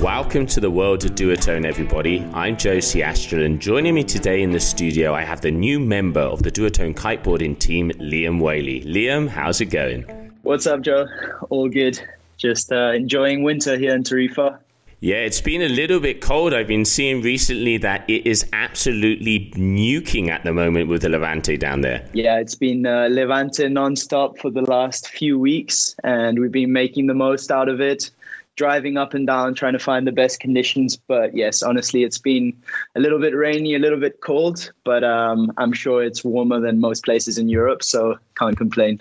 Welcome to the world of Duotone, everybody. I'm Josie Astral, and joining me today in the studio, I have the new member of the Duotone kiteboarding team, Liam Whaley. Liam, how's it going? What's up, Joe? All good. Just uh, enjoying winter here in Tarifa. Yeah, it's been a little bit cold. I've been seeing recently that it is absolutely nuking at the moment with the Levante down there. Yeah, it's been uh, Levante non-stop for the last few weeks, and we've been making the most out of it driving up and down, trying to find the best conditions. But yes, honestly, it's been a little bit rainy, a little bit cold, but um, I'm sure it's warmer than most places in Europe, so can't complain.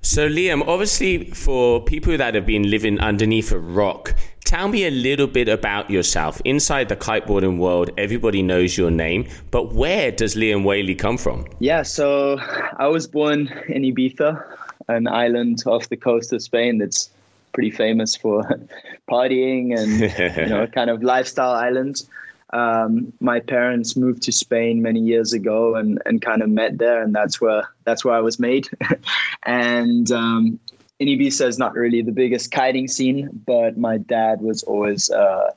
So, Liam, obviously, for people that have been living underneath a rock, tell me a little bit about yourself. Inside the kiteboarding world, everybody knows your name, but where does Liam Whaley come from? Yeah, so I was born in Ibiza, an island off the coast of Spain that's pretty famous for partying and you know kind of lifestyle islands. Um, my parents moved to Spain many years ago and, and kind of met there, and that's where that's where I was made. and um, in Ibiza is not really the biggest kiting scene, but my dad was always uh,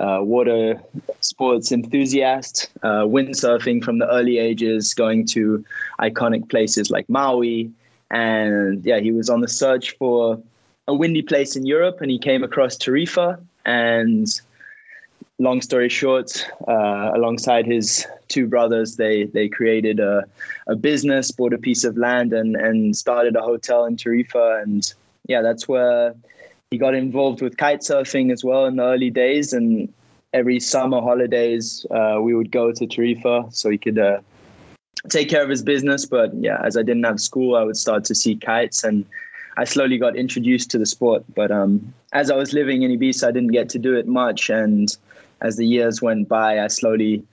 uh, water sports enthusiast, uh, windsurfing from the early ages, going to iconic places like Maui, and yeah, he was on the search for a windy place in Europe, and he came across Tarifa. And long story short, uh, alongside his two brothers, they they created a, a business, bought a piece of land, and and started a hotel in Tarifa. And yeah, that's where he got involved with kite surfing as well in the early days. And every summer holidays, uh, we would go to Tarifa so he could. Uh, take care of his business but yeah as i didn't have school i would start to see kites and I slowly got introduced to the sport. But um, as I was living in Ibiza, I didn't get to do it much. And as the years went by, I slowly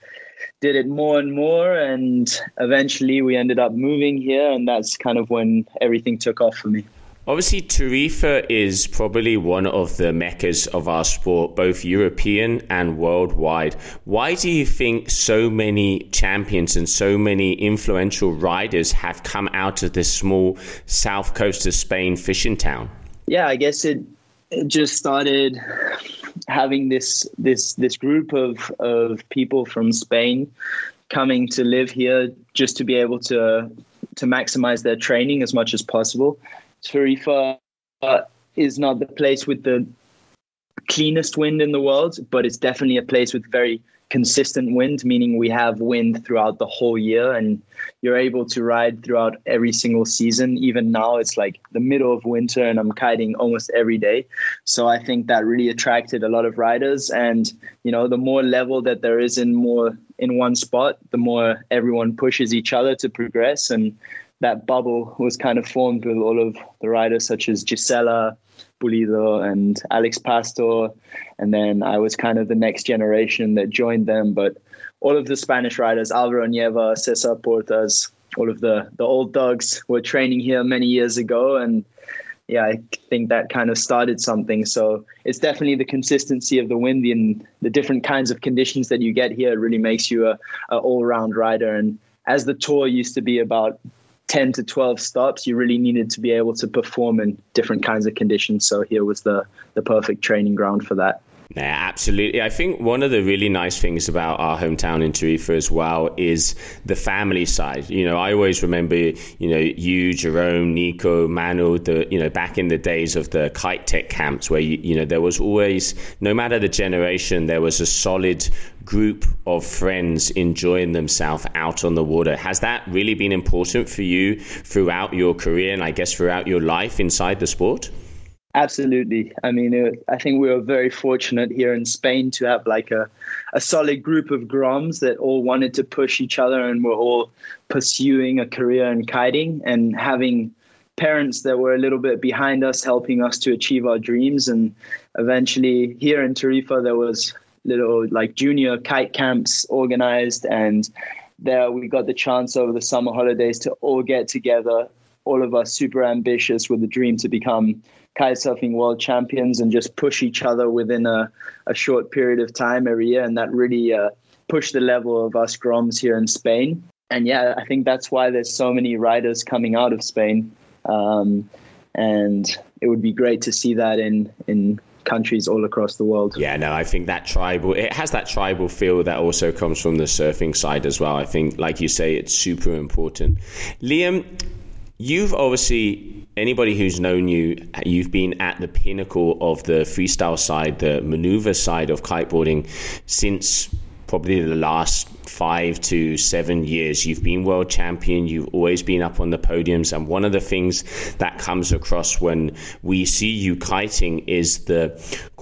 did it more and more. And eventually we ended up moving here. And that's kind of when everything took off for me. Obviously, Tarifa is probably one of the meccas of our sport, both European and worldwide. Why do you think so many champions and so many influential riders have come out of this small south coast of Spain fishing town? Yeah, I guess it, it just started having this this this group of of people from Spain coming to live here just to be able to to maximize their training as much as possible Tarifa uh, is not the place with the cleanest wind in the world, but it's definitely a place with very consistent wind, meaning we have wind throughout the whole year and you're able to ride throughout every single season. Even now, it's like the middle of winter and I'm kiting almost every day. So I think that really attracted a lot of riders. And, you know, the more level that there is in more in one spot, the more everyone pushes each other to progress. And that bubble was kind of formed with all of the riders such as Gisela Pulido and Alex Pastor. And then I was kind of the next generation that joined them. But all of the Spanish riders, Alvaro Onieva, Cesar Portas, all of the, the old dogs were training here many years ago. And yeah, I think that kind of started something. So it's definitely the consistency of the wind and the different kinds of conditions that you get here. Really makes you a, a all round rider. And as the tour used to be about 10 to 12 stops, you really needed to be able to perform in different kinds of conditions. So here was the, the perfect training ground for that. Yeah, absolutely. I think one of the really nice things about our hometown in Tarifa as well is the family side. You know, I always remember, you know, you, Jerome, Nico, Manu, the, you know, back in the days of the kite tech camps where, you, you know, there was always, no matter the generation, there was a solid group of friends enjoying themselves out on the water. Has that really been important for you throughout your career and I guess throughout your life inside the sport? Absolutely. I mean, it, I think we were very fortunate here in Spain to have like a, a solid group of Groms that all wanted to push each other and were all pursuing a career in kiting and having parents that were a little bit behind us, helping us to achieve our dreams. And eventually, here in Tarifa, there was little like junior kite camps organized, and there we got the chance over the summer holidays to all get together. All of us super ambitious with the dream to become kitesurfing world champions and just push each other within a, a short period of time every year. And that really uh, pushed the level of us Groms here in Spain. And yeah, I think that's why there's so many riders coming out of Spain. Um, and it would be great to see that in, in countries all across the world. Yeah, no, I think that tribal it has that tribal feel that also comes from the surfing side as well. I think, like you say, it's super important. Liam, you've obviously anybody who's known you, you've been at the pinnacle of the freestyle side, the maneuver side of kiteboarding since probably the last five to seven years. You've been world champion, you've always been up on the podiums. And one of the things that comes across when we see you kiting is the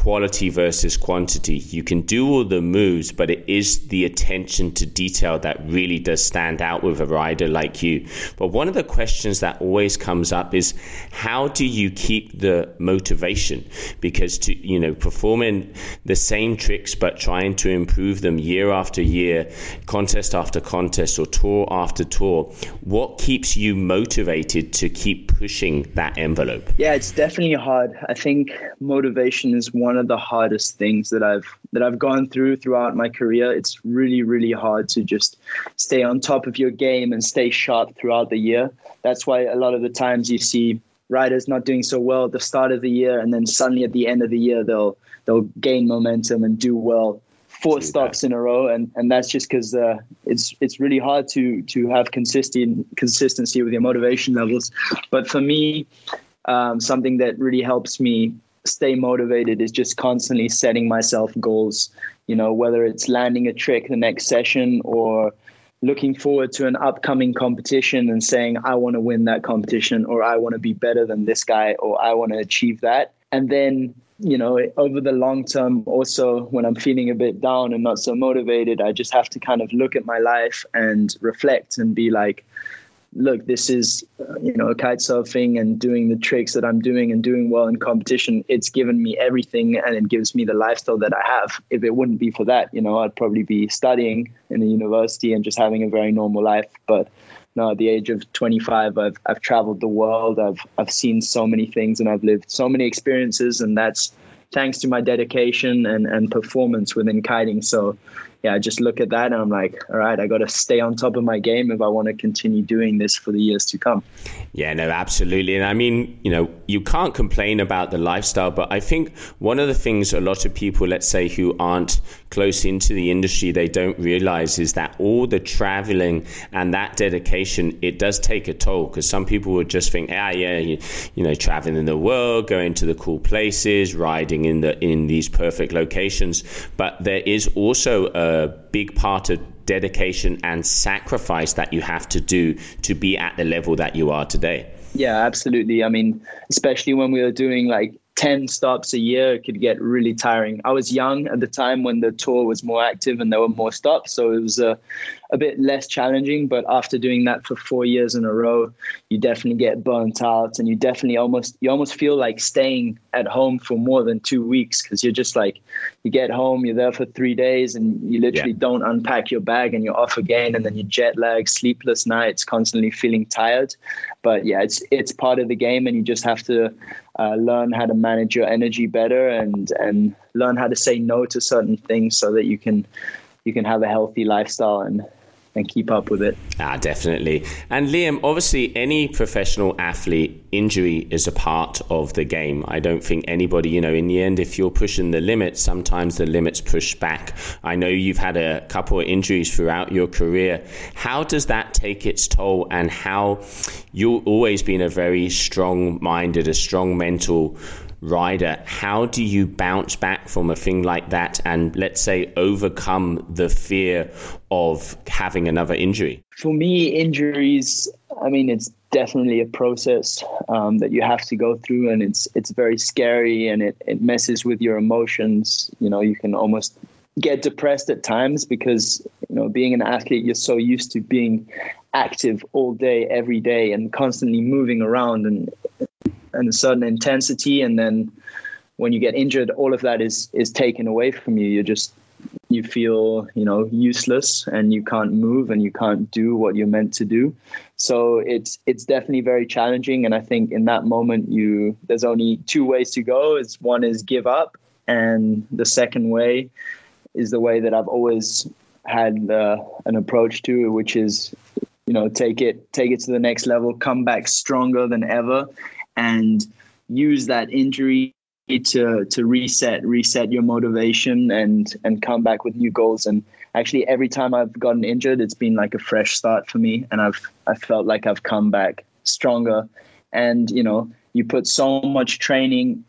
quality versus quantity. You can do all the moves, but it is the attention to detail that really does stand out with a rider like you. But one of the questions that always comes up is how do you keep the motivation? Because to, you know, performing the same tricks but trying to improve them year after year contest after contest or tour after tour, what keeps you motivated to keep pushing that envelope? Yeah, it's definitely hard. I think motivation is one of the hardest things that I've that I've gone through throughout my career. It's really really hard to just stay on top of your game and stay sharp throughout the year. That's why a lot of the times you see riders not doing so well at the start of the year and then suddenly at the end of the year they'll they'll gain momentum and do well four stops that. in a row, and and that's just because uh, it's it's really hard to to have consistent consistency with your motivation levels. But for me, um, something that really helps me stay motivated is just constantly setting myself goals. You know, whether it's landing a trick the next session or looking forward to an upcoming competition and saying I want to win that competition or I want to be better than this guy or I want to achieve that. And then you know, over the long term, also when I'm feeling a bit down and not so motivated, I just have to kind of look at my life and reflect and be like, look, this is, uh, you know, kite surfing and doing the tricks that I'm doing and doing well in competition. It's given me everything and it gives me the lifestyle that I have. If it wouldn't be for that, you know, I'd probably be studying in a university and just having a very normal life. But now at the age of 25 i've i've traveled the world i've i've seen so many things and i've lived so many experiences and that's thanks to my dedication and and performance within kiting so yeah, I just look at that and I'm like, all right, I got to stay on top of my game if I want to continue doing this for the years to come. Yeah, no, absolutely. And I mean, you know, you can't complain about the lifestyle, but I think one of the things a lot of people, let's say, who aren't close into the industry, they don't realize is that all the traveling and that dedication, it does take a toll because some people would just think, ah, yeah, you, you know, traveling in the world, going to the cool places, riding in the in these perfect locations. But there is also a a big part of dedication and sacrifice that you have to do to be at the level that you are today. Yeah, absolutely. I mean, especially when we were doing like 10 stops a year could get really tiring. I was young at the time when the tour was more active and there were more stops. So it was a, a bit less challenging. But after doing that for four years in a row, you definitely get burnt out and you definitely almost, you almost feel like staying at home for more than two weeks because you're just like, you get home, you're there for three days and you literally yeah. don't unpack your bag and you're off again. And then you jet lag, sleepless nights, constantly feeling tired. But yeah, it's, it's part of the game and you just have to uh, learn how to manage your energy better and and learn how to say no to certain things so that you can you can have a healthy lifestyle and and keep up with it. Ah, definitely. And Liam, obviously, any professional athlete, injury is a part of the game. I don't think anybody, you know, in the end, if you're pushing the limits, sometimes the limits push back. I know you've had a couple of injuries throughout your career. How does that take its toll, and how you've always been a very strong minded, a strong mental rider, how do you bounce back from a thing like that and let's say overcome the fear of having another injury? For me, injuries, I mean, it's definitely a process um, that you have to go through and it's it's very scary and it, it messes with your emotions. You know, you can almost get depressed at times because you know being an athlete you're so used to being active all day every day and constantly moving around and and a certain intensity and then when you get injured all of that is is taken away from you. You just you feel you know useless and you can't move and you can't do what you're meant to do. So it's it's definitely very challenging and i think in that moment you there's only two ways to go. Is one is give up and the second way is the way that i've always had uh, an approach to which is you know take it take it to the next level come back stronger than ever and use that injury to to reset reset your motivation and and come back with new goals. And actually every time I've gotten injured it's been like a fresh start for me and I've I felt like I've come back stronger. And you know you put so much training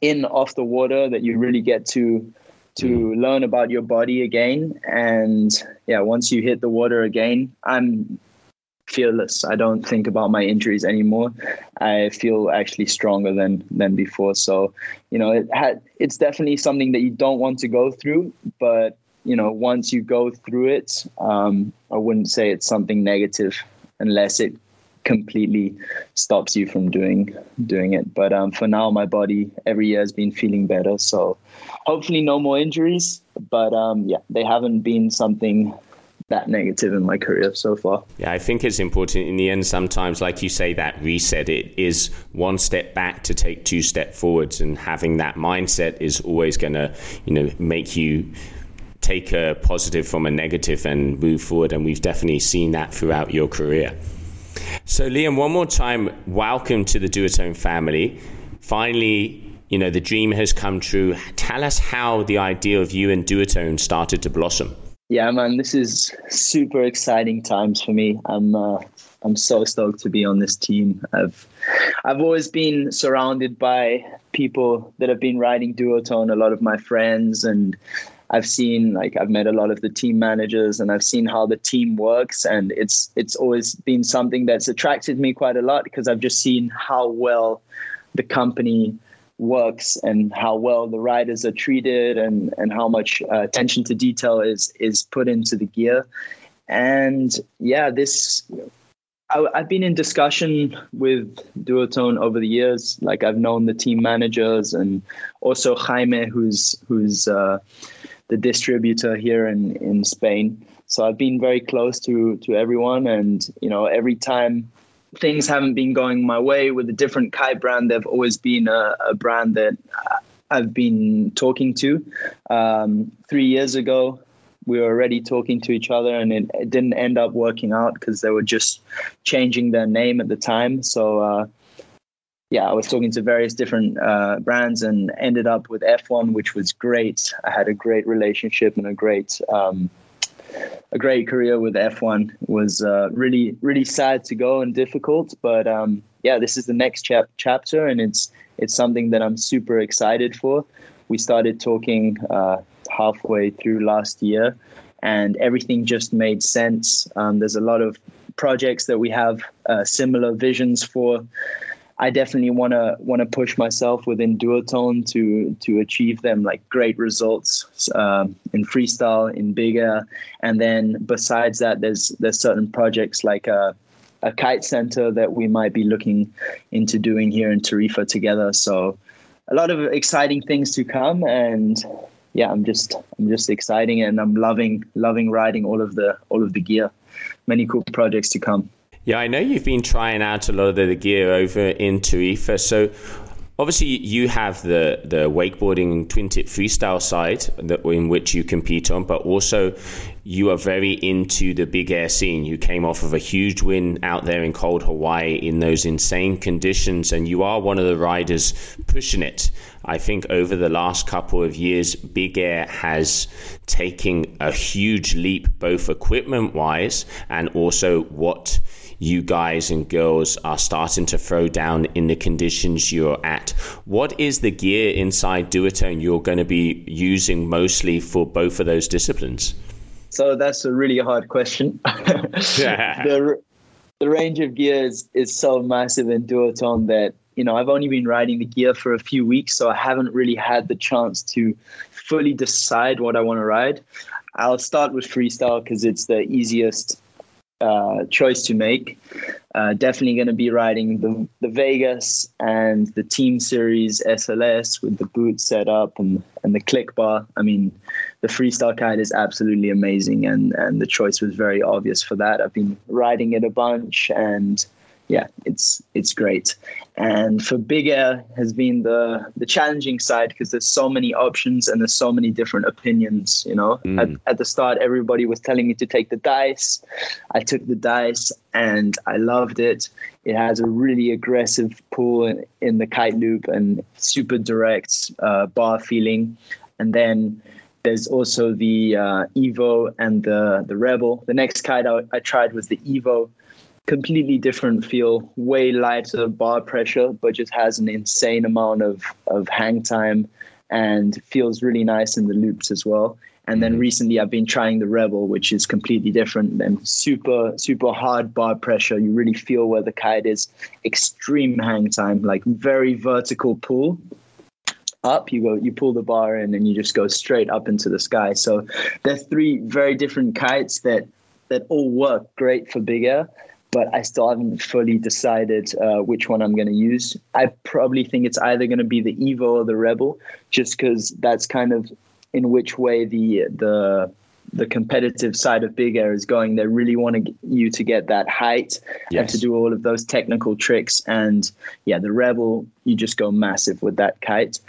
in off the water that you really get to to mm. learn about your body again. And yeah once you hit the water again I'm fearless. I don't think about my injuries anymore. I feel actually stronger than than before. So, you know, it had it's definitely something that you don't want to go through, but you know, once you go through it, um, I wouldn't say it's something negative unless it completely stops you from doing doing it. But um, for now, my body every year has been feeling better. So hopefully, no more injuries. But um, yeah, they haven't been something that negative in my career so far. Yeah, I think it's important in the end. Sometimes, like you say, that reset it is one step back to take two step forwards, and having that mindset is always going to, you know, make you take a positive from a negative and move forward. And we've definitely seen that throughout your career. So, Liam, one more time, welcome to the Duotone family. Finally, you know, the dream has come true. Tell us how the idea of you and Duotone started to blossom. Yeah, man, this is super exciting times for me. I'm uh, I'm so stoked to be on this team. I've I've always been surrounded by people that have been riding duotone. A lot of my friends and I've seen like I've met a lot of the team managers and I've seen how the team works and it's it's always been something that's attracted me quite a lot because I've just seen how well the company works and how well the riders are treated and and how much uh, attention to detail is is put into the gear. And yeah this I, have been in discussion with duotone over the years. Like i've known the team managers and also jaime who's who's uh, the distributor here in in spain. So i've been very close to to everyone. And you know every time things haven't been going my way with a different kite brand, they've always been a, a brand that I've been talking to. Um, three years ago, we were already talking to each other, and it, it didn't end up working out because they were just changing their name at the time. So, uh, yeah, I was talking to various different uh, brands and ended up with F-One, which was great. I had a great relationship and a great um, a great career with F-One. It was uh, really really sad to go and difficult, but um, yeah, this is the next chap- chapter, and it's it's something that I'm super excited for. We started talking uh, halfway through last year, and everything just made sense. Um, there's a lot of projects that we have uh, similar visions for I definitely want to want to push myself within duotone to to achieve them like great results um, in freestyle in big air and then besides that, there's there's certain projects like a, a kite center that we might be looking into doing here in Tarifa together. So a lot of exciting things to come, and yeah, I'm just I'm just exciting, and I'm loving loving riding all of the all of the gear. Many cool projects to come. Yeah, I know you've been trying out a lot of the gear over in Tarifa. So obviously you have the the wakeboarding twin tip freestyle side that in which you compete on, but also you are very into the big air scene. You came off of a huge win out there in cold Hawaii in those insane conditions, and you are one of the riders pushing it. I think over the last couple of years, Big Air has taken a huge leap, both equipment wise and also what you guys and girls are starting to throw down in the conditions you're at. What is the gear inside Duotone you're going to be using mostly for both of those disciplines? So that's a really hard question. the, the range of gear is, is so massive in Duotone that you know I've only been riding the gear for a few weeks, so I haven't really had the chance to fully decide what I want to ride. I'll start with freestyle because it's the easiest uh, choice to make. Uh, definitely going to be riding the, the Vegas and the Team Series SLS with the boot setup and, and the click bar. I mean, the freestyle kite is absolutely amazing, and, and the choice was very obvious for that. I've been riding it a bunch, and yeah, it's it's great. And for big air has been the the challenging side because there's so many options and there's so many different opinions. You know, mm. at, at the start everybody was telling me to take the dice. I took the dice and I loved it. It has a really aggressive pull in, in the kite loop and super direct uh, bar feeling. And then there's also the uh, Evo and the the Rebel. The next kite I, I tried was the Evo completely different feel, way lighter bar pressure, but just has an insane amount of, of hang time and feels really nice in the loops as well. And then mm-hmm. recently I've been trying the Rebel, which is completely different and super, super hard bar pressure. You really feel where the kite is, extreme hang time, like very vertical pull up you go you pull the bar in and you just go straight up into the sky so there's three very different kites that that all work great for big air but I still haven't fully decided uh, which one I'm going to use. I probably think it's either going to be the Evo or the Rebel, just because that's kind of in which way the the the competitive side of big air is going. They really want to, you to get that height yes. and to do all of those technical tricks. And yeah, the Rebel, you just go massive with that kite.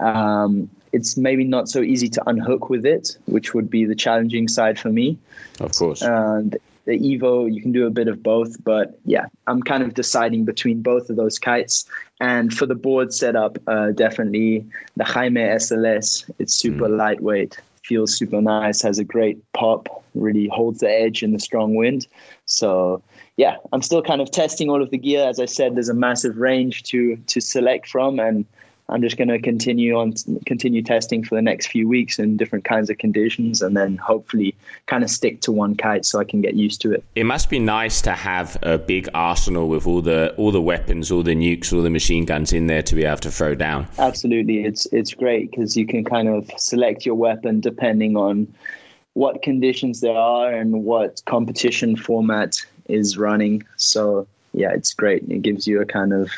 Um, it's maybe not so easy to unhook with it, which would be the challenging side for me. Of course. And the Evo, you can do a bit of both, but yeah, I'm kind of deciding between both of those kites. And for the board setup, uh, definitely the Jaime SLS. It's super mm. lightweight, feels super nice, has a great pop, really holds the edge in the strong wind. So yeah, I'm still kind of testing all of the gear. As I said, there's a massive range to to select from, and I'm just going to continue on, continue testing for the next few weeks in different kinds of conditions, and then hopefully kind of stick to one kite so I can get used to it. It must be nice to have a big arsenal with all the all the weapons, all the nukes, all the machine guns in there to be able to throw down. Absolutely, it's it's great because you can kind of select your weapon depending on what conditions there are and what competition format is running. So yeah, it's great. It gives you a kind of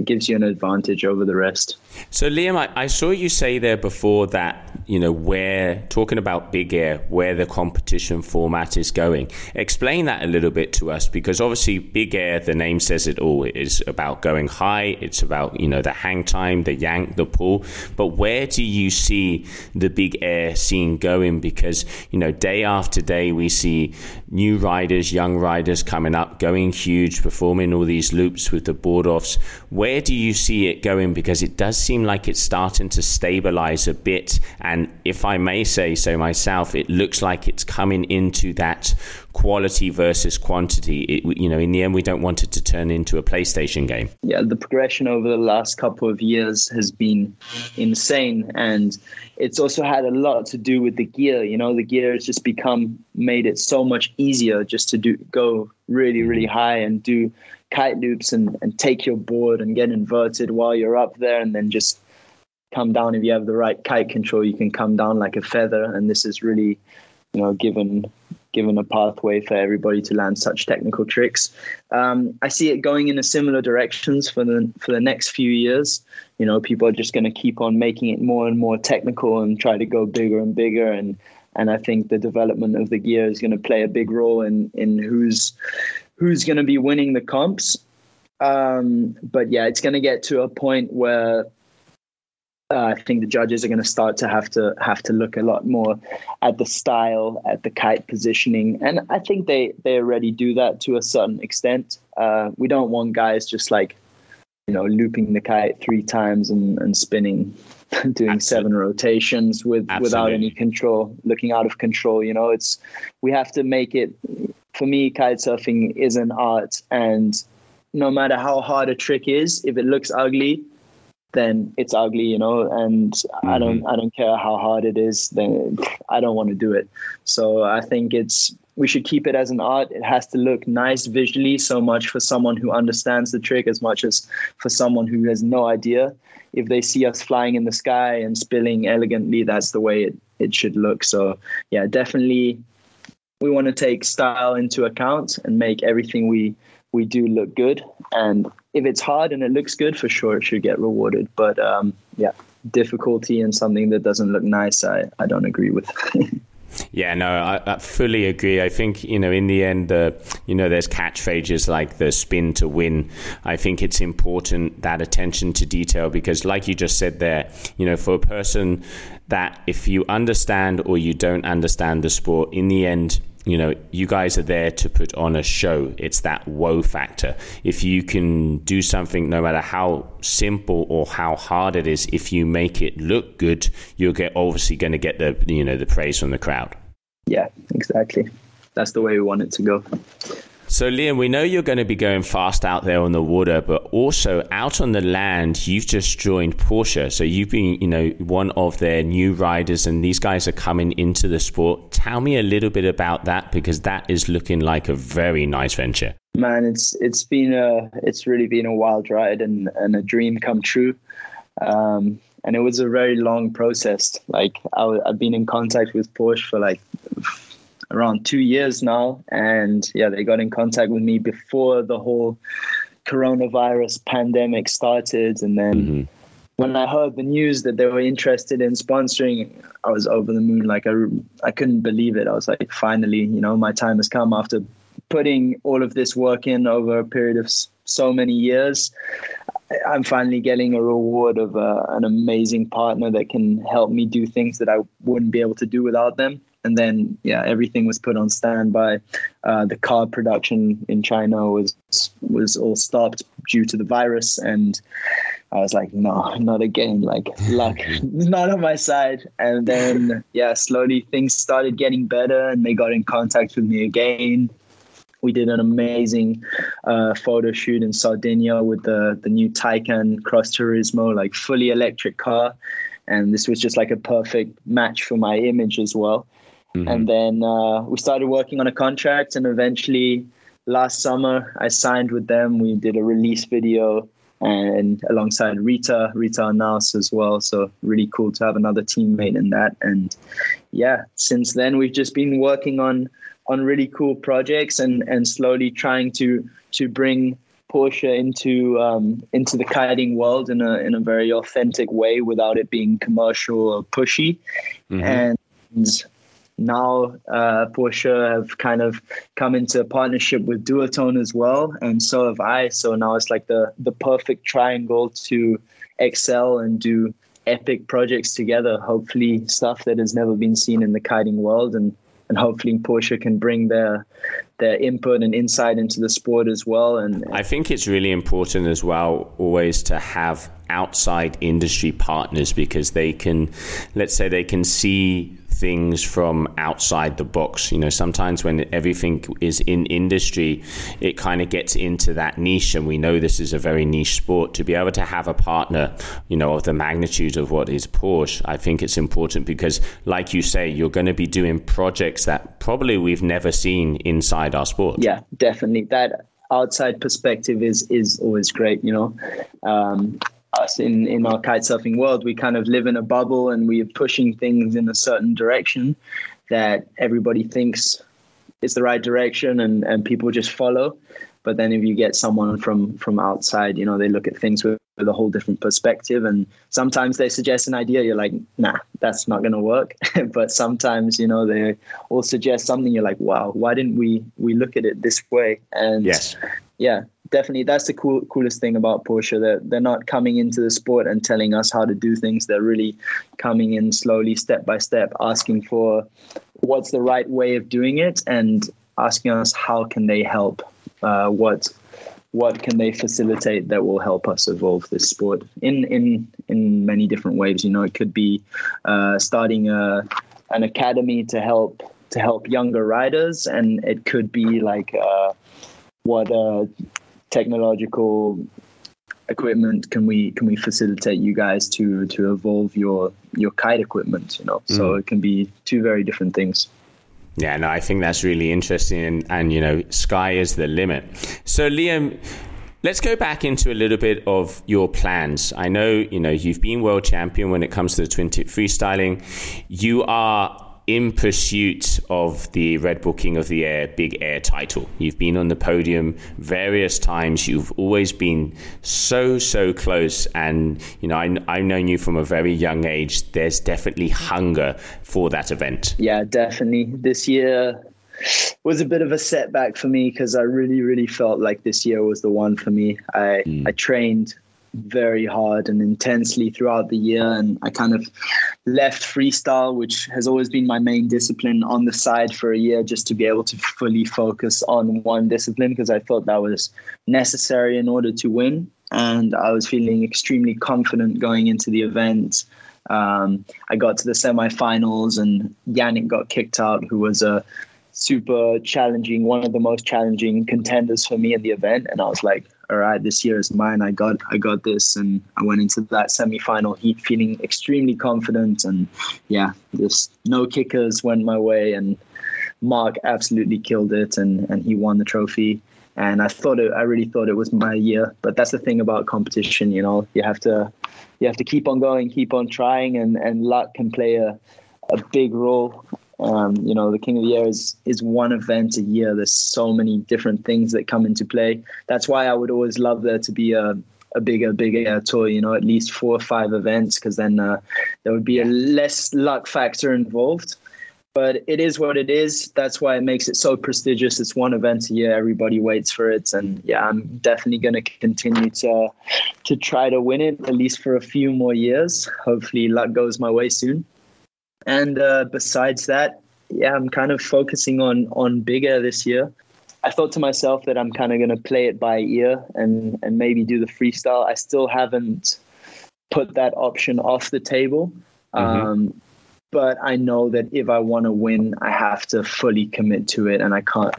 it gives you an advantage over the rest. So Liam, I, I, saw you say there before that you know where talking about big air, where the competition format is going. Explain that a little bit to us because obviously big air, the name says it all. It is about going high. It's about you know the hang time, the yank, the pull. But where do you see the big air scene going? Because you know day after day we see new riders, young riders coming up, going huge, performing all these loops with the board offs. Where do you see it going? Because it does seem like it's starting to stabilize a bit. And if I may say so myself, it looks like it's coming into that quality versus quantity. It, you know, in the end, we don't want it to turn into a PlayStation game. Yeah, the progression over the last couple of years has been insane. And it's also had a lot to do with the gear. You know, the gear has just become made it so much easier just to do go really, really high and do kite loops and, and take your board and get inverted while you're up there and then just come down. If you have the right kite control you can come down like a feather. And this is really you know given given a pathway for everybody to land such technical tricks. Um, i see it going in a similar directions for the for the next few years. You know people are just going to keep on making it more and more technical and try to go bigger and bigger. And and i think the development of the gear is going to play a big role in in who's who's going to be winning the comps. Um, but yeah, it's going to get to a point where uh, I think the judges are going to start to have to have to look a lot more at the style, at the kite positioning, and I think they they already do that to a certain extent. Uh, we don't want guys just like you know looping the kite three times and, and spinning, doing Absolutely. seven rotations with Absolutely. without any control, looking out of control. You know, it's we have to make it for me, kite surfing is an art, and no matter how hard a trick is, if it looks ugly, then it's ugly, you know. And mm-hmm. I don't, I don't care how hard it is. Then I don't want to do it. So I think it's we should keep it as an art. It has to look nice visually, so much for someone who understands the trick as much as for someone who has no idea. If they see us flying in the sky and spilling elegantly, that's the way it, it should look. So yeah, definitely we want to take style into account and make everything we we do look good. And if it's hard and it looks good, for sure it should get rewarded. But um, yeah, difficulty and something that doesn't look nice, I, I don't agree with. Yeah, no, I, I, fully agree. I think you know, in the end, uh, you know, there's catchphrases like the spin to win. I think it's important that attention to detail because, like you just said there, you know, for a person that if you understand or you don't understand the sport, in the end, you know, you guys are there to put on a show. It's that wow factor. If you can do something, no matter how simple or how hard it is, if you make it look good, you're get, obviously going to get the you know the praise from the crowd. Yeah, exactly. That's the way we want it to go. So, Liam, we know you're going to be going fast out there on the water, but also out on the land, you've just joined Porsche. So, you've been, you know, one of their new riders, and these guys are coming into the sport. Tell me a little bit about that because that is looking like a very nice venture. Man, it's it's been a it's really been a wild ride and, and a dream come true. Um, and it was a very long process. Like I, I've been in contact with Porsche for like around two years now. And yeah, they got in contact with me before the whole coronavirus pandemic started. And then mm-hmm. when I heard the news that they were interested in sponsoring, I was over the moon. Like I, I couldn't believe it. I was like, finally, you know, my time has come after putting all of this work in over a period of so many years. I'm finally getting a reward of uh, an amazing partner that can help me do things that I wouldn't be able to do without them and then yeah everything was put on standby. Uh, the car production in china was was all stopped due to the virus. And i was like no not again. Like luck not on my side. And then yeah slowly things started getting better and they got in contact with me again. We did an amazing uh, photo shoot in Sardinia with the the new Taycan Cross Turismo, like fully electric car, and this was just like a perfect match for my image as well. Mm-hmm. And then uh, we started working on a contract, and eventually last summer I signed with them. We did a release video and alongside Rita, Rita Arnaus as well. So really cool to have another teammate in that. And yeah, since then we've just been working on on really cool projects and and slowly trying to to bring Porsche into um, into the kiting world in a in a very authentic way without it being commercial or pushy. Mm-hmm. And now uh, Porsche have kind of come into a partnership with Duotone as well, and so have I. So now it's like the the perfect triangle to excel and do epic projects together. Hopefully, stuff that has never been seen in the kiting world, and and hopefully Porsche can bring their their input and insight into the sport as well. And I think it's really important as well, always to have outside industry partners because they can, let's say, they can see things from outside the box. You know, sometimes when everything is in industry, it kind of gets into that niche, and we know this is a very niche sport. To be able to have a partner, you know, of the magnitude of what is Porsche, I think it's important because, like you say, you're going to be doing projects that probably we've never seen inside our sport. Yeah, definitely. That outside perspective is is always great. You know. Um, us in in our kite surfing world we kind of live in a bubble and we're pushing things in a certain direction that everybody thinks is the right direction and and people just follow. But then if you get someone from from outside you know they look at things with, with a whole different perspective. And sometimes they suggest an idea you're like nah that's not going to work. But sometimes you know they will suggest something you're like wow why didn't we we look at it this way? And yes. yeah definitely that's the cool, coolest thing about Porsche. They're, they're not coming into the sport and telling us how to do things. They're really coming in slowly, step by step, asking for what's the right way of doing it and asking us how can they help. Uh, what what can they facilitate that will help us evolve this sport in in in many different ways. You know, it could be uh, starting a an academy to help to help younger riders, and it could be like. Uh, what uh, technological equipment can we can we facilitate you guys to to evolve your your kite equipment you know mm. so it can be two very different things yeah no i think that's really interesting and, and you know sky is the limit so liam Let's go back into a little bit of your plans. I know, you know, you've been world champion when it comes to the twin tip freestyling. You are in pursuit of the Red Bull King of the Air Big Air title. You've been on the podium various times. You've always been so, so close. And, you know, I, I've known you from a very young age. There's definitely hunger for that event. Yeah, definitely. This year, was a bit of a setback for me because I really, really felt like this year was the one for me. I mm. I trained very hard and intensely throughout the year. And I kind of left freestyle, which has always been my main discipline, on the side for a year just to be able to fully focus on one discipline because I thought that was necessary in order to win. And I was feeling extremely confident going into the event. Um, I got to the semifinals and Yannick got kicked out, who was a super challenging, one of the most challenging contenders for me in the event. And I was like, all right, this year is mine. I got I got this, and I went into that semi-final heat feeling extremely confident. And yeah, just no kickers went my way, and Mark absolutely killed it, and and he won the trophy. And I thought it, I really thought it was my year. But that's the thing about competition, you know, you have to you have to keep on going, keep on trying, and and luck can play a a big role. Um, you know, the King of the Air is is one event a year. There's so many different things that come into play. That's why I would always love there to be a a bigger, bigger tour. You know, at least four or five events, because then uh, there would be a less luck factor involved. But it is what it is. That's why it makes it so prestigious. It's one event a year. Everybody waits for it, and yeah, I'm definitely going to continue to to try to win it at least for a few more years. Hopefully, luck goes my way soon. And uh, besides that, yeah, I'm kind of focusing on on big air this year. I thought to myself that I'm kind of going to play it by ear and and maybe do the freestyle. I still haven't put that option off the table. Mm-hmm. Um, but I know that if I want to win, I have to fully commit to it, and I can't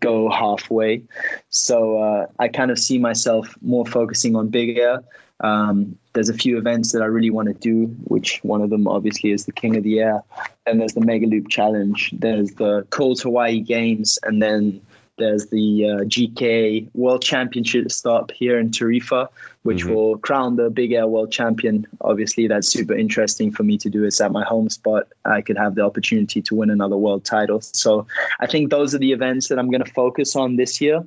go halfway. So uh, I kind of see myself more focusing on big air um, there's a few events that I really want to do, which one of them obviously is the King of the Air. And there's the Mega Loop Challenge. There's the Cold Hawaii Games, and then there's the uh, GKA World Championship stop here in Tarifa, which mm-hmm. will crown the Big Air World Champion. Obviously, that's super interesting for me to do. It's at my home spot. I could have the opportunity to win another world title. So I think those are the events that I'm going to focus on this year.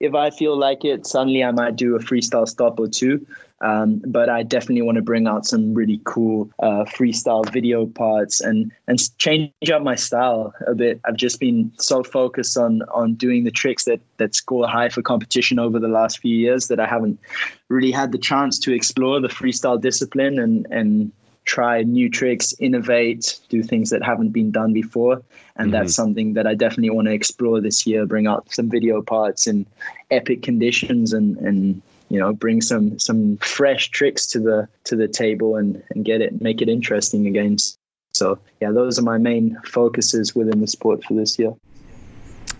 If I feel like it, suddenly I might do a freestyle stop or two. Um, but I definitely want to bring out some really cool uh, freestyle video parts and and change up my style a bit. I've just been so focused on on doing the tricks that that score high for competition over the last few years that I haven't really had the chance to explore the freestyle discipline and and try new tricks, innovate, do things that haven't been done before. And mm-hmm. that's something that I definitely want to explore this year, bring out some video parts in epic conditions and, and you know bring some some fresh tricks to the to the table and and get it make it interesting again so yeah those are my main focuses within the sport for this year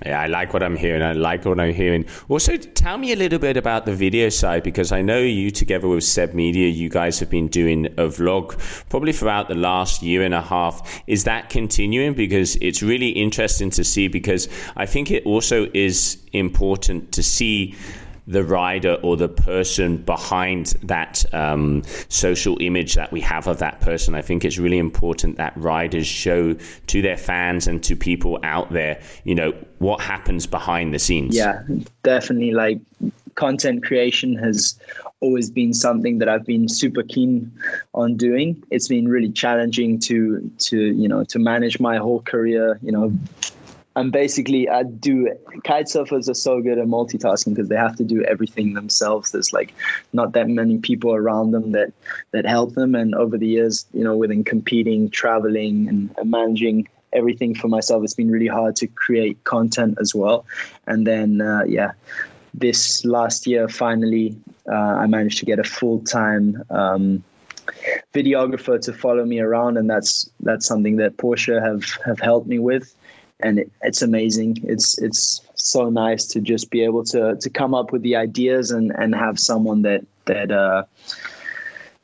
yeah, I like what I'm hearing. I like what I'm hearing. Also, tell me a little bit about the video side because I know you, together with Seb Media, you guys have been doing a vlog probably throughout the last year and a half. Is that continuing? Because it's really interesting to see because I think it also is important to see the rider or the person behind that um, social image that we have of that person. I think it's really important that riders show to their fans and to people out there, you know, what happens behind the scenes. Yeah, definitely. Like content creation has always been something that I've been super keen on doing. It's been really challenging to to you know to manage my whole career. You know, and basically I do kite surfers are so good at multitasking because they have to do everything themselves. There's like not that many people around them that that help them. And over the years, you know, within competing, traveling, and, and managing everything for myself, it's been really hard to create content as well. And then uh, yeah, this last year finally uh, I managed to get a full time. Um, videographer to follow me around and that's that's something that Porsche have have helped me with and it, it's amazing. It's it's so nice to just be able to to come up with the ideas and and have someone that that uh,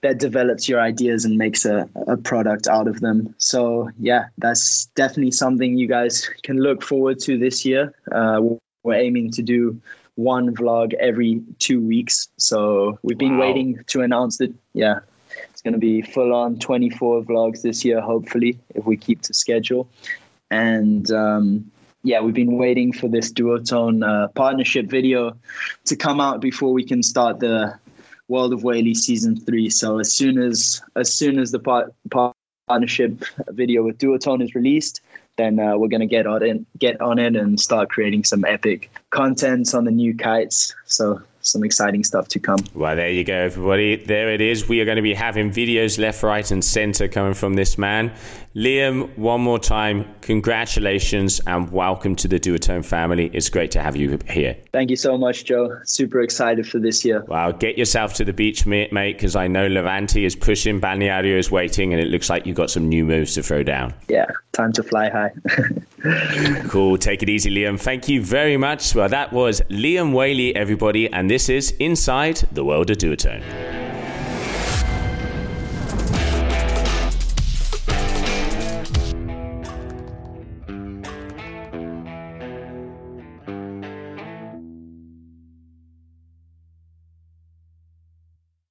that develops your ideas and makes a, a product out of them. So yeah, that's definitely something you guys can look forward to this year. Uh, we're aiming to do one vlog every two weeks. So we've been wow. waiting to announce that. Yeah, it's going to be full on 24 vlogs this year, hopefully, if we keep to schedule. And um, yeah, we've been waiting for this duotone uh, partnership video to come out before we can start the World of Whaley season three. So as soon as as soon as the part, partnership video with Duotone is released, then uh, we're gonna get on it, get on it, and start creating some epic contents on the new kites. So some exciting stuff to come. Well, there you go, everybody. There it is. We are going to be having videos left, right, and center coming from this man. Liam, one more time, congratulations and welcome to the Duotone family. It's great to have you here. Thank you so much, Joe. Super excited for this year. Wow, get yourself to the beach, mate, because I know Levante is pushing, Balneario is waiting, and it looks like you've got some new moves to throw down. Yeah, time to fly high. cool. Take it easy, Liam. Thank you very much. Well, that was Liam Whaley, everybody, and this is Inside the World of Duotone.